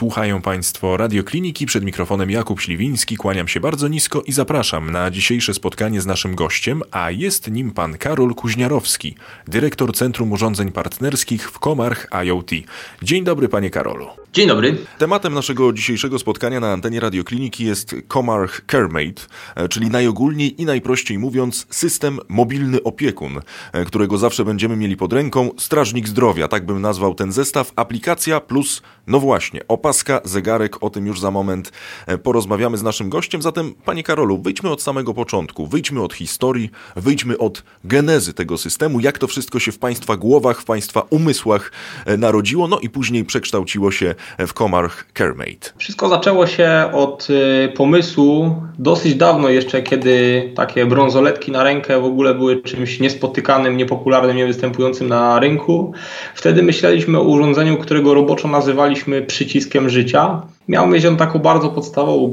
Słuchają Państwo Radiokliniki przed mikrofonem Jakub Śliwiński. Kłaniam się bardzo nisko i zapraszam na dzisiejsze spotkanie z naszym gościem, a jest nim pan Karol Kuźniarowski, dyrektor Centrum Urządzeń Partnerskich w Komarch IoT. Dzień dobry, panie Karolu. Dzień dobry. Tematem naszego dzisiejszego spotkania na antenie radiokliniki jest Comarch CareMate, czyli najogólniej i najprościej mówiąc system mobilny opiekun, e, którego zawsze będziemy mieli pod ręką. Strażnik zdrowia, tak bym nazwał ten zestaw. Aplikacja plus, no właśnie, opaska, zegarek, o tym już za moment e, porozmawiamy z naszym gościem. Zatem, panie Karolu, wyjdźmy od samego początku, wyjdźmy od historii, wyjdźmy od genezy tego systemu, jak to wszystko się w państwa głowach, w państwa umysłach narodziło, no i później przekształciło się w Comarch CareMate? Wszystko zaczęło się od y, pomysłu dosyć dawno jeszcze, kiedy takie brązoletki na rękę w ogóle były czymś niespotykanym, niepopularnym, niewystępującym na rynku. Wtedy myśleliśmy o urządzeniu, którego roboczo nazywaliśmy przyciskiem życia. Miał mieć on taką bardzo podstawową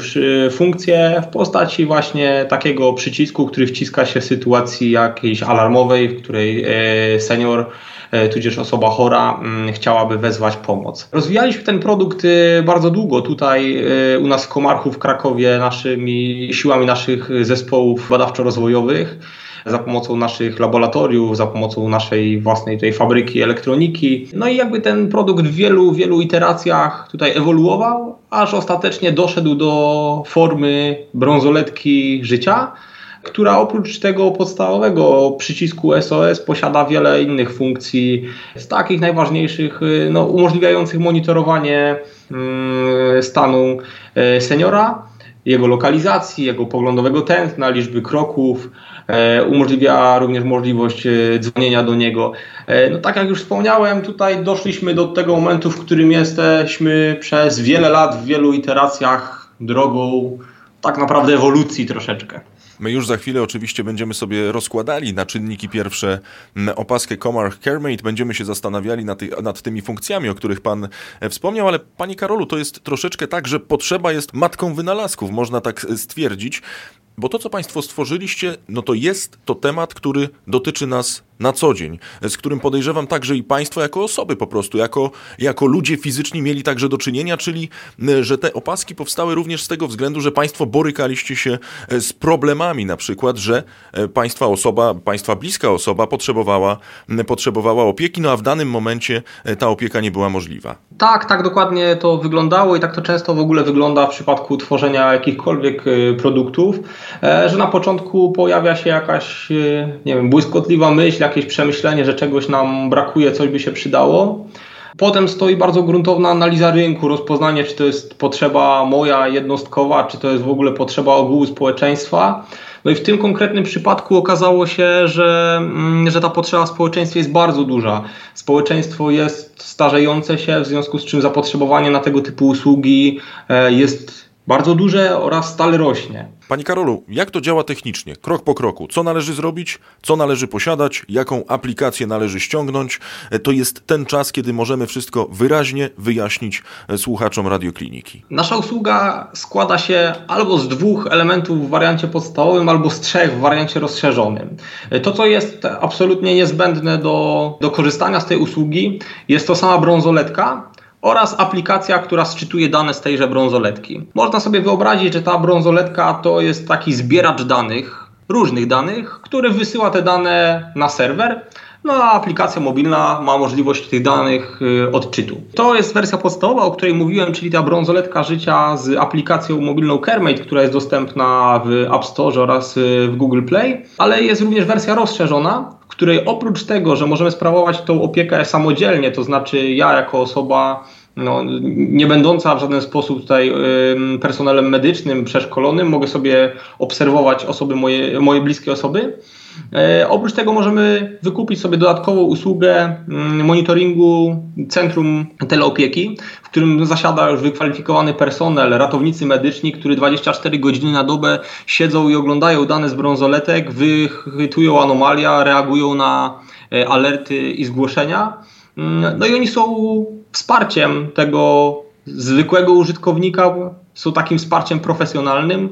funkcję w postaci właśnie takiego przycisku, który wciska się w sytuacji jakiejś alarmowej, w której e, senior E, tudzież osoba chora mm, chciałaby wezwać pomoc. Rozwijaliśmy ten produkt e, bardzo długo tutaj u nas w Komarchu w Krakowie naszymi siłami naszych zespołów badawczo-rozwojowych za pomocą naszych laboratoriów, za pomocą naszej własnej tej fabryki elektroniki. No i jakby ten produkt w wielu, wielu iteracjach tutaj ewoluował, aż ostatecznie doszedł do formy brązoletki życia która oprócz tego podstawowego przycisku SOS posiada wiele innych funkcji, z takich najważniejszych, y, no, umożliwiających monitorowanie mm, stanu y, seniora, jego lokalizacji, jego poglądowego tętna, liczby kroków, umożliwia również możliwość dzwonienia do niego. No tak jak już wspomniałem, tutaj doszliśmy do tego momentu, w którym jesteśmy przez wiele lat w wielu iteracjach drogą tak naprawdę ewolucji troszeczkę. My już za chwilę oczywiście będziemy sobie rozkładali na czynniki pierwsze opaskę Comarch CareMate, będziemy się zastanawiali nad, ty, nad tymi funkcjami, o których Pan e, wspomniał, ale Panie Karolu, to jest troszeczkę tak, że potrzeba jest matką wynalazków, można tak e, stwierdzić. Bo to, co Państwo stworzyliście, no to jest to temat, który dotyczy nas na co dzień, z którym podejrzewam także i Państwo jako osoby po prostu, jako, jako ludzie fizyczni mieli także do czynienia, czyli że te opaski powstały również z tego względu, że Państwo borykaliście się e, z problemami, na przykład, że e, Państwa osoba, Państwa bliska osoba potrzebowała, potrzebowała opieki, no a w danym momencie e, ta opieka nie była możliwa. Tak, tak dokładnie to wyglądało i tak to często w ogóle wygląda w przypadku tworzenia jakichkolwiek produktów, że na początku pojawia się jakaś, nie wiem, błyskotliwa myśl, jakieś przemyślenie, że czegoś nam brakuje, coś by się przydało. Potem stoi bardzo gruntowna analiza rynku, rozpoznanie, czy to jest potrzeba moja jednostkowa, czy to jest w ogóle potrzeba ogółu społeczeństwa. No i w tym konkretnym przypadku okazało się, że, mm, że ta potrzeba w społeczeństwie jest bardzo duża. Społeczeństwo jest starzejące się, w związku z czym zapotrzebowanie na tego typu usługi e, jest bardzo duże oraz stale rośnie. Panie Karolu, jak to działa technicznie? Krok po kroku. Co należy zrobić? Co należy posiadać? Jaką aplikację należy ściągnąć? E, to jest ten czas, kiedy możemy wszystko wyraźnie wyjaśnić e, słuchaczom radiokliniki. Nasza usługa składa się albo z dwóch elementów w wariancie podstawowym, albo z trzech w wariancie rozszerzonym. E, to, co jest absolutnie niezbędne do, do korzystania z tej usługi, jest to sama brązoletka, oraz aplikacja, która sczytuje dane z tejże brązoletki. Można sobie wyobrazić, że ta brązoletka to jest taki zbieracz danych, różnych danych, który wysyła te dane na serwer. No a aplikacja mobilna ma możliwość tych danych y, odczytu. To jest wersja podstawowa, o której mówiłem, czyli ta brązoletka życia z aplikacją mobilną Kermate, która jest dostępna w App Store oraz y, w Google Play, ale jest również wersja rozszerzona, w której oprócz tego, że możemy sprawować tą opiekę samodzielnie, to znaczy ja jako osoba no, nie będąca w żaden sposób tutaj personelem medycznym przeszkolonym, mogę sobie obserwować osoby moje, moje bliskie osoby. E, oprócz tego możemy wykupić sobie dodatkową usługę monitoringu Centrum Teleopieki, w którym zasiada już wykwalifikowany personel, ratownicy medyczni, którzy 24 godziny na dobę siedzą i oglądają dane z brązoletek, wychwytują anomalia, reagują na e, alerty i zgłoszenia. No i oni są wsparciem tego zwykłego użytkownika, są takim wsparciem profesjonalnym,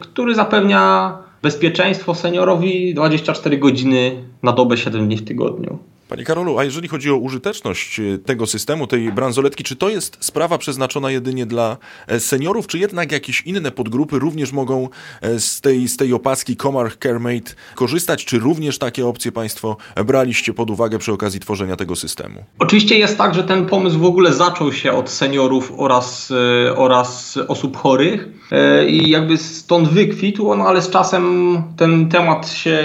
który zapewnia bezpieczeństwo seniorowi 24 godziny na dobę 7 dni w tygodniu. Panie Karolu, a jeżeli chodzi o użyteczność e, tego systemu, tej bransoletki, czy to jest sprawa przeznaczona jedynie dla e, seniorów, czy jednak jakieś inne podgrupy również mogą e, z tej, z tej opaski Comarch CareMate korzystać? Czy również takie opcje Państwo braliście pod uwagę przy okazji tworzenia tego systemu? Oczywiście jest tak, że ten pomysł w ogóle zaczął się od seniorów oraz, oraz osób chorych i jakby stąd wykwitł on, ale z czasem ten temat się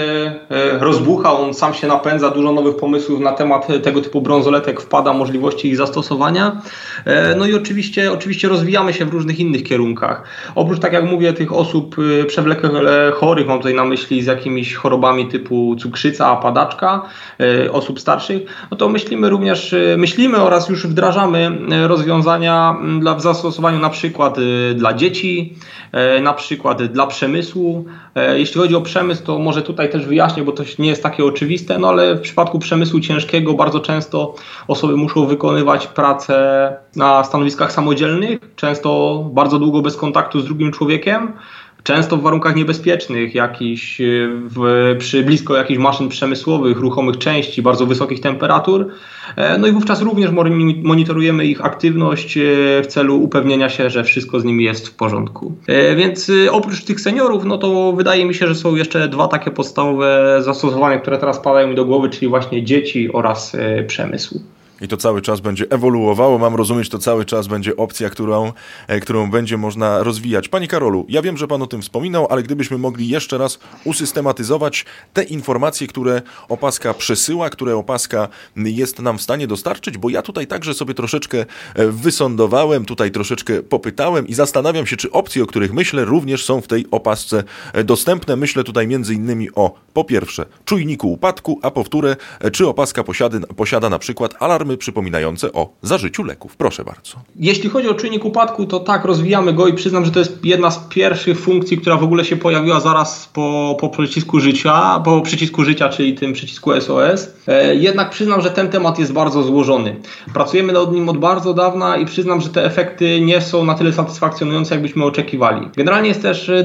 rozbucha, on sam się napędza, dużo nowych pomysłów na temat tego typu brązoletek wpada, możliwości ich zastosowania. E, no i oczywiście, oczywiście rozwijamy się w różnych innych kierunkach. Oprócz, tak jak mówię, tych osób przewlekle chorych, mam tutaj na myśli z jakimiś chorobami typu cukrzyca, padaczka, e, osób starszych, no to myślimy również, myślimy oraz już wdrażamy rozwiązania dla, w zastosowaniu na przykład dla dzieci, e, na przykład dla przemysłu. Jeśli chodzi o przemysł, to może tutaj też wyjaśnię, bo to nie jest takie oczywiste, no ale w przypadku przemysłu ciężkiego bardzo często osoby muszą wykonywać pracę na stanowiskach samodzielnych, często bardzo długo bez kontaktu z drugim człowiekiem często w warunkach niebezpiecznych, jakiś, e, w, przy blisko jakichś maszyn przemysłowych, ruchomych części, bardzo wysokich temperatur. E, no i wówczas również monitorujemy ich aktywność e, w celu upewnienia się, że wszystko z nimi jest w porządku. Więc oprócz tych seniorów, no to wydaje mi się, że są jeszcze dwa takie podstawowe zastosowania, które teraz padają mi do głowy, czyli właśnie dzieci oraz przemysł i to cały czas będzie ewoluowało. Mam rozumieć, to cały czas będzie opcja, którą, e, którą będzie można rozwijać. Panie Karolu, ja wiem, że Pan o tym wspominał, ale gdybyśmy mogli jeszcze raz usystematyzować te informacje, które opaska przesyła, które opaska jest nam w stanie dostarczyć, bo ja tutaj także sobie troszeczkę e, wysądowałem, tutaj troszeczkę popytałem i zastanawiam się, czy opcje, o których myślę, również są w tej opasce e, dostępne. Myślę tutaj między innymi o, po pierwsze, czujniku upadku, a po wtóre, czy opaska posiada, posiada na przykład alarmy przypominające o zażyciu leków. Proszę bardzo. Jeśli chodzi o czynnik upadku, to tak, rozwijamy go i przyznam, że to jest jedna z pierwszych funkcji, która w ogóle się pojawiła zaraz po, po przycisku życia, po przycisku życia, czyli tym przycisku SOS. E, jednak przyznam, że ten temat jest bardzo złożony. Pracujemy nad nim od bardzo dawna i przyznam, że te efekty nie są na tyle satysfakcjonujące, jakbyśmy oczekiwali. Generalnie jest też e,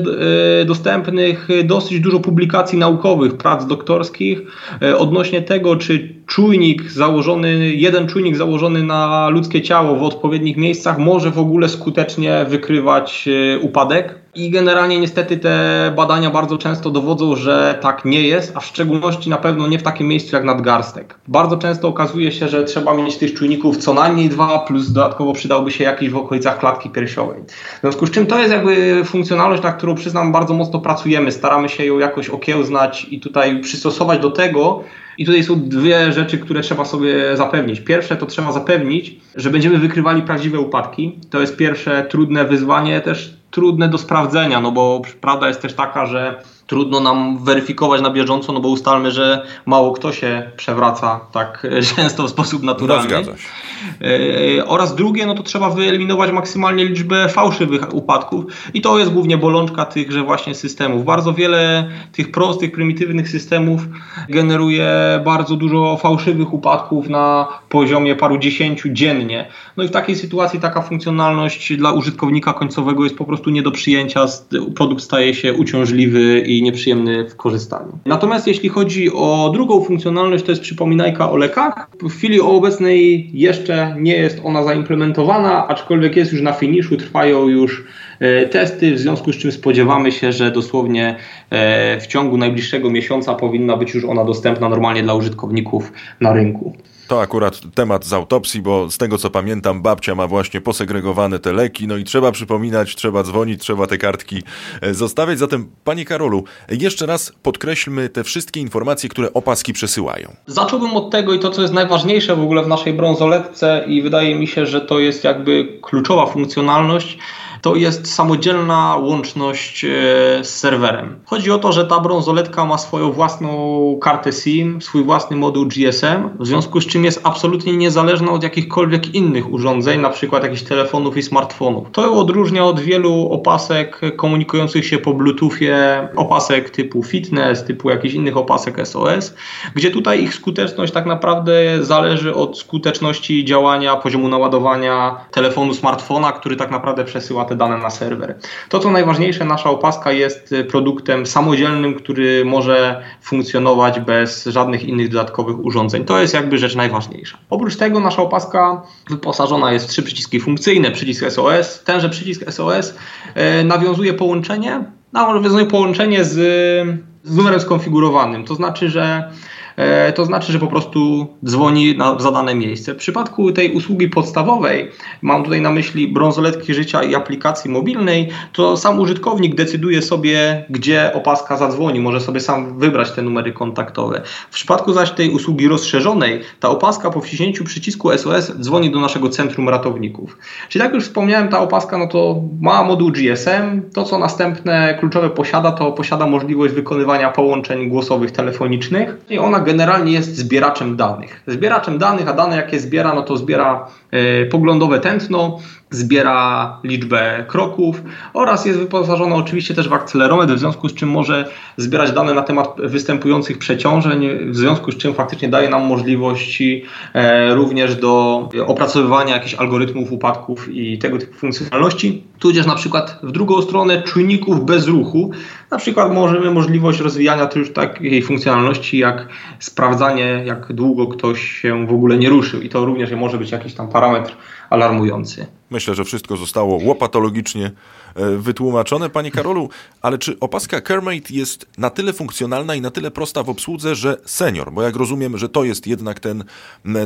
dostępnych dosyć dużo publikacji naukowych, prac doktorskich e, odnośnie tego, czy czujnik założony, jeden czujnik założony na ludzkie ciało w odpowiednich miejscach może w ogóle skutecznie wykrywać e, upadek. I generalnie niestety te badania bardzo często dowodzą, że tak nie jest, a w szczególności na pewno nie w takim miejscu jak nadgarstek. Bardzo często okazuje się, że trzeba mieć tych czujników co najmniej dwa, plus dodatkowo przydałby się jakiś w okolicach klatki piersiowej. W związku z czym to jest jakby funkcjonalność, na którą przyznam bardzo mocno pracujemy. Staramy się ją jakoś okiełznać i tutaj przystosować do tego, i tutaj są dwie rzeczy, które trzeba sobie zapewnić. Pierwsze to trzeba zapewnić, że będziemy wykrywali prawdziwe upadki. To jest pierwsze trudne wyzwanie, też trudne do sprawdzenia, no bo prawda jest też taka, że trudno nam weryfikować na bieżąco, no bo ustalmy, że mało kto się przewraca tak często w sposób naturalny. No, zgadza się. E, oraz drugie, no to trzeba wyeliminować maksymalnie liczbę fałszywych upadków i to jest głównie bolączka tychże właśnie systemów. Bardzo wiele tych prostych, prymitywnych systemów generuje bardzo dużo fałszywych upadków na poziomie paru dziesięciu dziennie. No i w takiej sytuacji taka funkcjonalność dla użytkownika końcowego jest po prostu nie do przyjęcia, produkt staje się uciążliwy i nieprzyjemny w korzystaniu. Natomiast jeśli chodzi o drugą funkcjonalność, to jest przypominajka o lekach. W chwili obecnej jeszcze nie jest ona zaimplementowana, aczkolwiek jest już na finiszu, trwają już e, testy, w związku z czym spodziewamy się, że dosłownie e, w ciągu najbliższego miesiąca powinna być już ona dostępna normalnie dla użytkowników na rynku. To akurat temat z autopsji, bo z tego co pamiętam, babcia ma właśnie posegregowane te leki, no i trzeba przypominać, trzeba dzwonić, trzeba te kartki e, zostawiać. Zatem, panie Karolu, jeszcze raz podkreślmy te wszystkie informacje, które opaski przesyłają. Zacząłbym od tego i to, co jest najważniejsze w ogóle w naszej brązoletce i wydaje mi się, że to jest jakby kluczowa funkcjonalność to jest samodzielna łączność e, z serwerem. Chodzi o to, że ta brązoletka ma swoją własną kartę SIM, swój własny moduł GSM, w związku z czym jest absolutnie niezależna od jakichkolwiek innych urządzeń, na przykład jakichś telefonów i smartfonów. To ją odróżnia od wielu opasek komunikujących się po Bluetoothie, opasek typu fitness, typu jakichś innych opasek SOS, gdzie tutaj ich skuteczność tak naprawdę zależy od skuteczności działania, poziomu naładowania telefonu, smartfona, który tak naprawdę przesyła te dane na serwer. To, co najważniejsze, nasza opaska jest produktem samodzielnym, który może funkcjonować bez żadnych innych dodatkowych urządzeń. To jest jakby rzecz najważniejsza. Oprócz tego nasza opaska wyposażona jest w trzy przyciski funkcyjne, przycisk SOS. Tenże przycisk SOS e, nawiązuje połączenie, nawiązuje połączenie z, z numerem skonfigurowanym. To znaczy, że to znaczy, że po prostu dzwoni na zadane miejsce. W przypadku tej usługi podstawowej, mam tutaj na myśli brązoletki życia i aplikacji mobilnej, to sam użytkownik decyduje sobie, gdzie opaska zadzwoni, może sobie sam wybrać te numery kontaktowe. W przypadku zaś tej usługi rozszerzonej, ta opaska po wciśnięciu przycisku SOS dzwoni do naszego centrum ratowników. Czyli tak już wspomniałem, ta opaska no to ma moduł GSM, to co następne kluczowe posiada, to posiada możliwość wykonywania połączeń głosowych telefonicznych i ona generalnie jest zbieraczem danych. Zbieraczem danych, a dane jakie zbiera, no to zbiera y, poglądowe tętno, zbiera liczbę kroków oraz jest wyposażona oczywiście też w akcelerometr, w związku z czym może zbierać dane na temat występujących przeciążeń, w związku z czym faktycznie daje nam możliwości e, również do opracowywania jakichś algorytmów upadków i tego typu funkcjonalności, tudzież na przykład w drugą stronę czujników bez ruchu, na przykład możemy możliwość rozwijania już takiej funkcjonalności jak sprawdzanie jak długo ktoś się w ogóle nie ruszył i to również może być jakiś tam parametr alarmujący. Myślę, że wszystko zostało łopatologicznie e, wytłumaczone. Panie Karolu, ale czy opaska CareMate jest na tyle funkcjonalna i na tyle prosta w obsłudze, że senior, bo jak rozumiem, że to jest jednak ten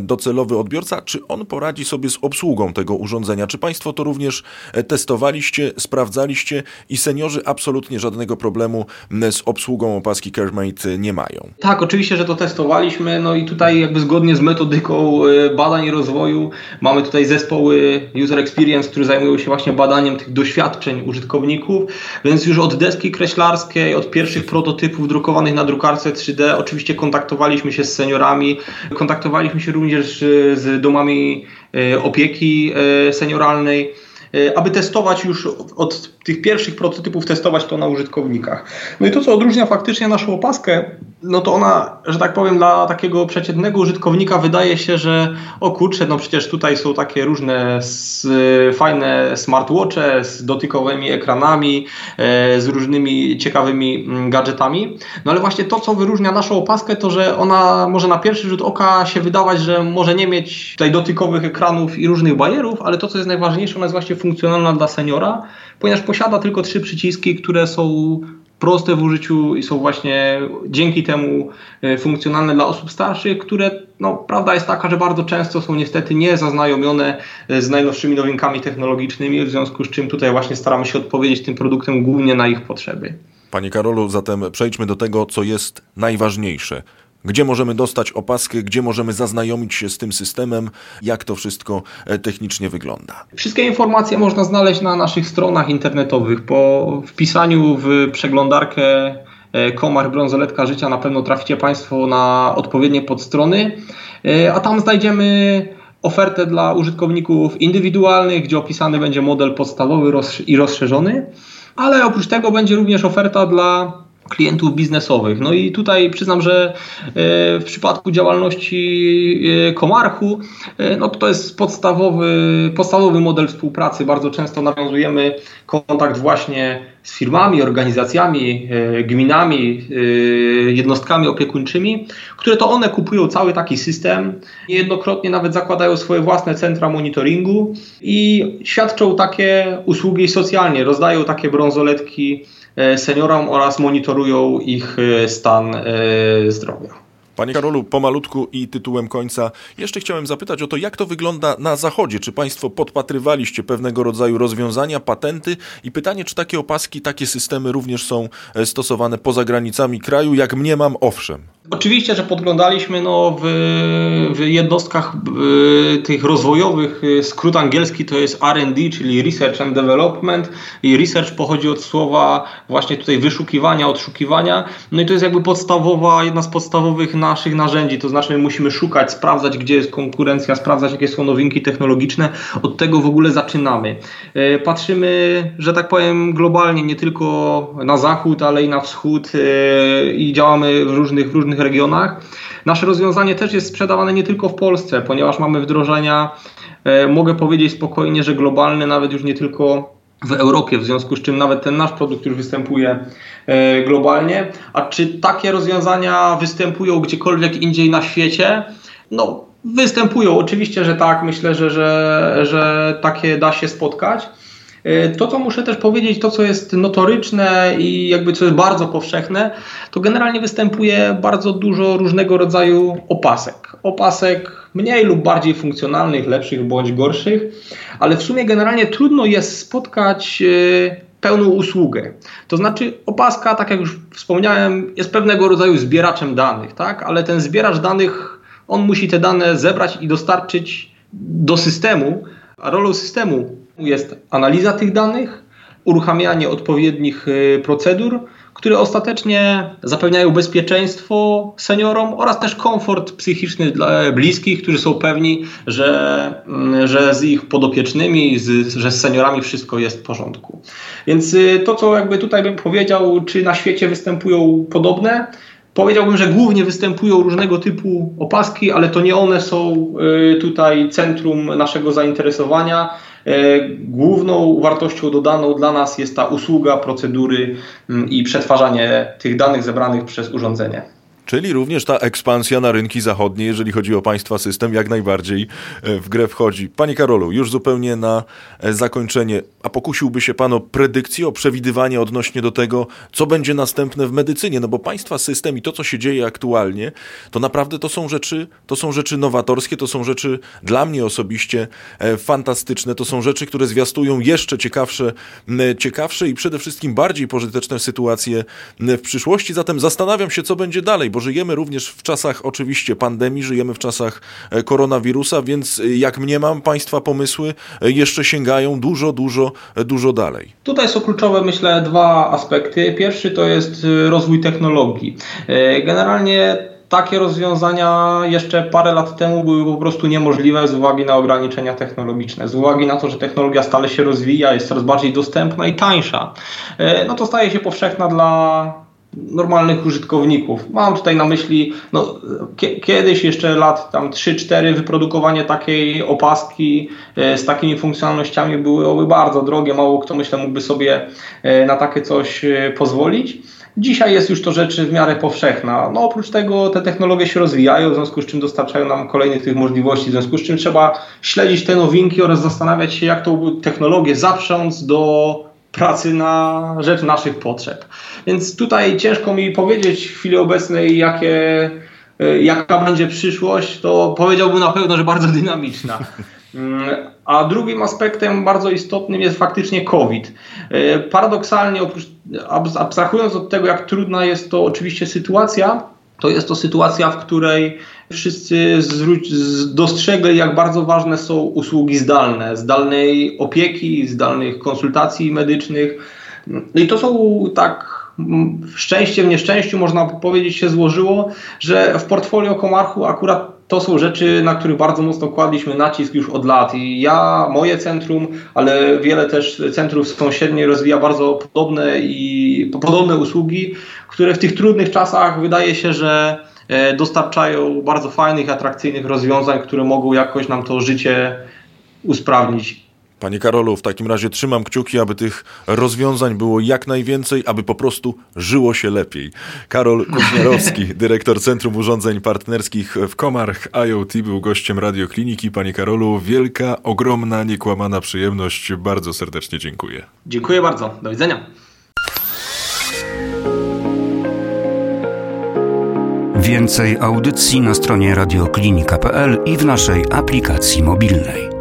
docelowy odbiorca, czy on poradzi sobie z obsługą tego urządzenia? Czy Państwo to również e, testowaliście, sprawdzaliście i seniorzy absolutnie żadnego problemu z obsługą opaski CareMate nie mają? Tak, oczywiście, że to testowaliśmy, no i tutaj jakby zgodnie z metodyką e, badań i rozwoju mamy tutaj zespoły user experience Experience, które zajmują się właśnie badaniem tych doświadczeń użytkowników, więc już od deski kreślarskiej, od pierwszych prototypów drukowanych na drukarce 3D, oczywiście kontaktowaliśmy się z seniorami, kontaktowaliśmy się również z domami e, opieki e, senioralnej. e, aby testować już od tych pierwszych prototypów, testować to na użytkownikach. No i to, co odróżnia faktycznie naszą opaskę no to ona, że tak powiem, dla takiego przeciętnego użytkownika wydaje się, że o kurczę, no przecież tutaj są takie różne s, fajne smartwatche z dotykowymi ekranami, e, z różnymi ciekawymi mm, gadżetami. No ale właśnie to, co wyróżnia naszą opaskę, to że ona może na pierwszy rzut oka się wydawać, że może nie mieć tutaj dotykowych ekranów i różnych bajerów, ale to, co jest najważniejsze, ona jest właśnie funkcjonalna dla seniora, ponieważ posiada tylko trzy przyciski, które są proste w użyciu i są właśnie dzięki temu e, funkcjonalne dla osób starszych, które no, prawda jest taka, że bardzo często są niestety niezaznajomione e, z najnowszymi nowinkami technologicznymi, w związku z czym tutaj właśnie staramy się odpowiedzieć tym produktem głównie na ich potrzeby. Panie Karolu, zatem przejdźmy do tego, co jest najważniejsze gdzie możemy dostać opaskę, gdzie możemy zaznajomić się z tym systemem, jak to wszystko e, technicznie wygląda. Wszystkie informacje można znaleźć na naszych stronach internetowych. Po wpisaniu w przeglądarkę e, Komar Brązoletka Życia na pewno traficie Państwo na odpowiednie podstrony, e, a tam znajdziemy ofertę dla użytkowników indywidualnych, gdzie opisany będzie model podstawowy i rozszerzony, ale oprócz tego będzie również oferta dla klientów biznesowych. No i tutaj przyznam, że e, w przypadku działalności e, Komarchu, e, no to jest podstawowy, podstawowy model współpracy. Bardzo często nawiązujemy kontakt właśnie z firmami, organizacjami, gminami, jednostkami opiekuńczymi, które to one kupują cały taki system. Niejednokrotnie nawet zakładają swoje własne centra monitoringu i świadczą takie usługi socjalnie, rozdają takie brązoletki seniorom oraz monitorują ich e, stan e, zdrowia. Panie Karolu, pomalutku i tytułem końca, jeszcze chciałem zapytać o to, jak to wygląda na Zachodzie. Czy Państwo podpatrywaliście pewnego rodzaju rozwiązania, patenty i pytanie, czy takie opaski, takie systemy również są stosowane poza granicami kraju? Jak mnie mam, owszem. Oczywiście, że podglądaliśmy no, w, w jednostkach tych rozwojowych, skrót angielski to jest R&D, czyli Research and Development i research pochodzi od słowa właśnie tutaj wyszukiwania, odszukiwania, no i to jest jakby podstawowa, jedna z podstawowych naszych narzędzi, to znaczy my musimy szukać, sprawdzać, gdzie jest konkurencja, sprawdzać, jakie są nowinki technologiczne, od tego w ogóle zaczynamy. E, patrzymy, że tak powiem, globalnie, nie tylko na zachód, ale i na wschód e, i działamy w różnych, różnych regionach. Nasze rozwiązanie też jest sprzedawane nie tylko w Polsce, ponieważ mamy wdrożenia, e, mogę powiedzieć spokojnie, że globalne, nawet już nie tylko w Europie, w związku z czym nawet ten nasz produkt już występuje e, globalnie. A czy takie rozwiązania występują gdziekolwiek indziej na świecie? No, występują. Oczywiście, że tak. Myślę, że, że, że takie da się spotkać. E, to, co muszę też powiedzieć, to, co jest notoryczne i jakby co jest bardzo powszechne, to generalnie występuje bardzo dużo różnego rodzaju opasek. Opasek mniej lub bardziej funkcjonalnych, lepszych bądź gorszych, ale w sumie generalnie trudno jest spotkać e, pełną usługę. To znaczy opaska, tak jak już wspomniałem, jest pewnego rodzaju zbieraczem danych, tak? ale ten zbieracz danych, on musi te dane zebrać i dostarczyć do systemu, a rolą systemu jest analiza tych danych, uruchamianie odpowiednich y, procedur, które ostatecznie zapewniają bezpieczeństwo seniorom oraz też komfort psychiczny dla bliskich, którzy są pewni, że, mm, że z ich podopiecznymi, z, że z seniorami wszystko jest w porządku. Więc y, to, co jakby tutaj bym powiedział, czy na świecie występują podobne, Powiedziałbym, że głównie występują różnego typu opaski, ale to nie one są y, tutaj centrum naszego zainteresowania. E, główną wartością dodaną dla nas jest ta usługa, procedury mm, i przetwarzanie tych danych zebranych przez urządzenie. Czyli również ta ekspansja na rynki zachodnie, jeżeli chodzi o państwa system, jak najbardziej e, w grę wchodzi. Panie Karolu, już zupełnie na e, zakończenie, a pokusiłby się Pan o predykcję, o przewidywanie odnośnie do tego, co będzie następne w medycynie, no bo państwa system i to, co się dzieje aktualnie, to naprawdę to są rzeczy, to są rzeczy nowatorskie, to są rzeczy dla mnie osobiście e, fantastyczne, to są rzeczy, które zwiastują jeszcze ciekawsze, ciekawsze i przede wszystkim bardziej pożyteczne sytuacje w przyszłości, zatem zastanawiam się, co będzie dalej, bo żyjemy również w czasach oczywiście pandemii, żyjemy w czasach e, koronawirusa, więc e, jak mnie mam, Państwa pomysły e, jeszcze sięgają dużo, dużo, dużo dalej. Tutaj są kluczowe, myślę, dwa aspekty. Pierwszy to jest rozwój technologii. Generalnie takie rozwiązania jeszcze parę lat temu były po prostu niemożliwe z uwagi na ograniczenia technologiczne, z uwagi na to, że technologia stale się rozwija, jest coraz bardziej dostępna i tańsza. No to staje się powszechna dla normalnych użytkowników. Mam tutaj na myśli no, kiedyś jeszcze lat tam 3-4 wyprodukowanie takiej opaski e, z takimi funkcjonalnościami byłoby bardzo drogie, mało kto myślę mógłby sobie e, na takie coś e, pozwolić. Dzisiaj jest już to rzecz w miarę powszechna. No oprócz tego te technologie się rozwijają, w związku z czym dostarczają nam kolejnych tych możliwości, w związku z czym trzeba śledzić te nowinki oraz zastanawiać się, jak tą technologię zaprząc do pracy na rzecz naszych potrzeb. Więc tutaj ciężko mi powiedzieć w chwili obecnej, jakie, e, jaka będzie przyszłość, to powiedziałbym na pewno, że bardzo dynamiczna. A drugim aspektem bardzo istotnym jest faktycznie COVID. E, paradoksalnie, oprócz, abstrahując od tego, jak trudna jest to oczywiście sytuacja, to jest to sytuacja, w której wszyscy dostrzegli, jak bardzo ważne są usługi zdalne, zdalnej opieki, zdalnych konsultacji medycznych. I to są tak szczęście, w nieszczęściu można powiedzieć się złożyło, że w portfolio Komarchu akurat to są rzeczy, na których bardzo mocno kładliśmy nacisk już od lat. I ja, moje centrum, ale wiele też centrów sąsiednich rozwija bardzo podobne i podobne usługi, które w tych trudnych czasach wydaje się, że e, dostarczają bardzo fajnych, atrakcyjnych rozwiązań, które mogą jakoś nam to życie usprawnić Panie Karolu, w takim razie trzymam kciuki, aby tych rozwiązań było jak najwięcej, aby po prostu żyło się lepiej. Karol Kuźniarowski, dyrektor Centrum Urządzeń Partnerskich w Komarch IoT, był gościem Radiokliniki. Panie Karolu, wielka, ogromna, niekłamana przyjemność. Bardzo serdecznie dziękuję. Dziękuję bardzo. Do widzenia. Więcej audycji na stronie radioklinika.pl i w naszej aplikacji mobilnej.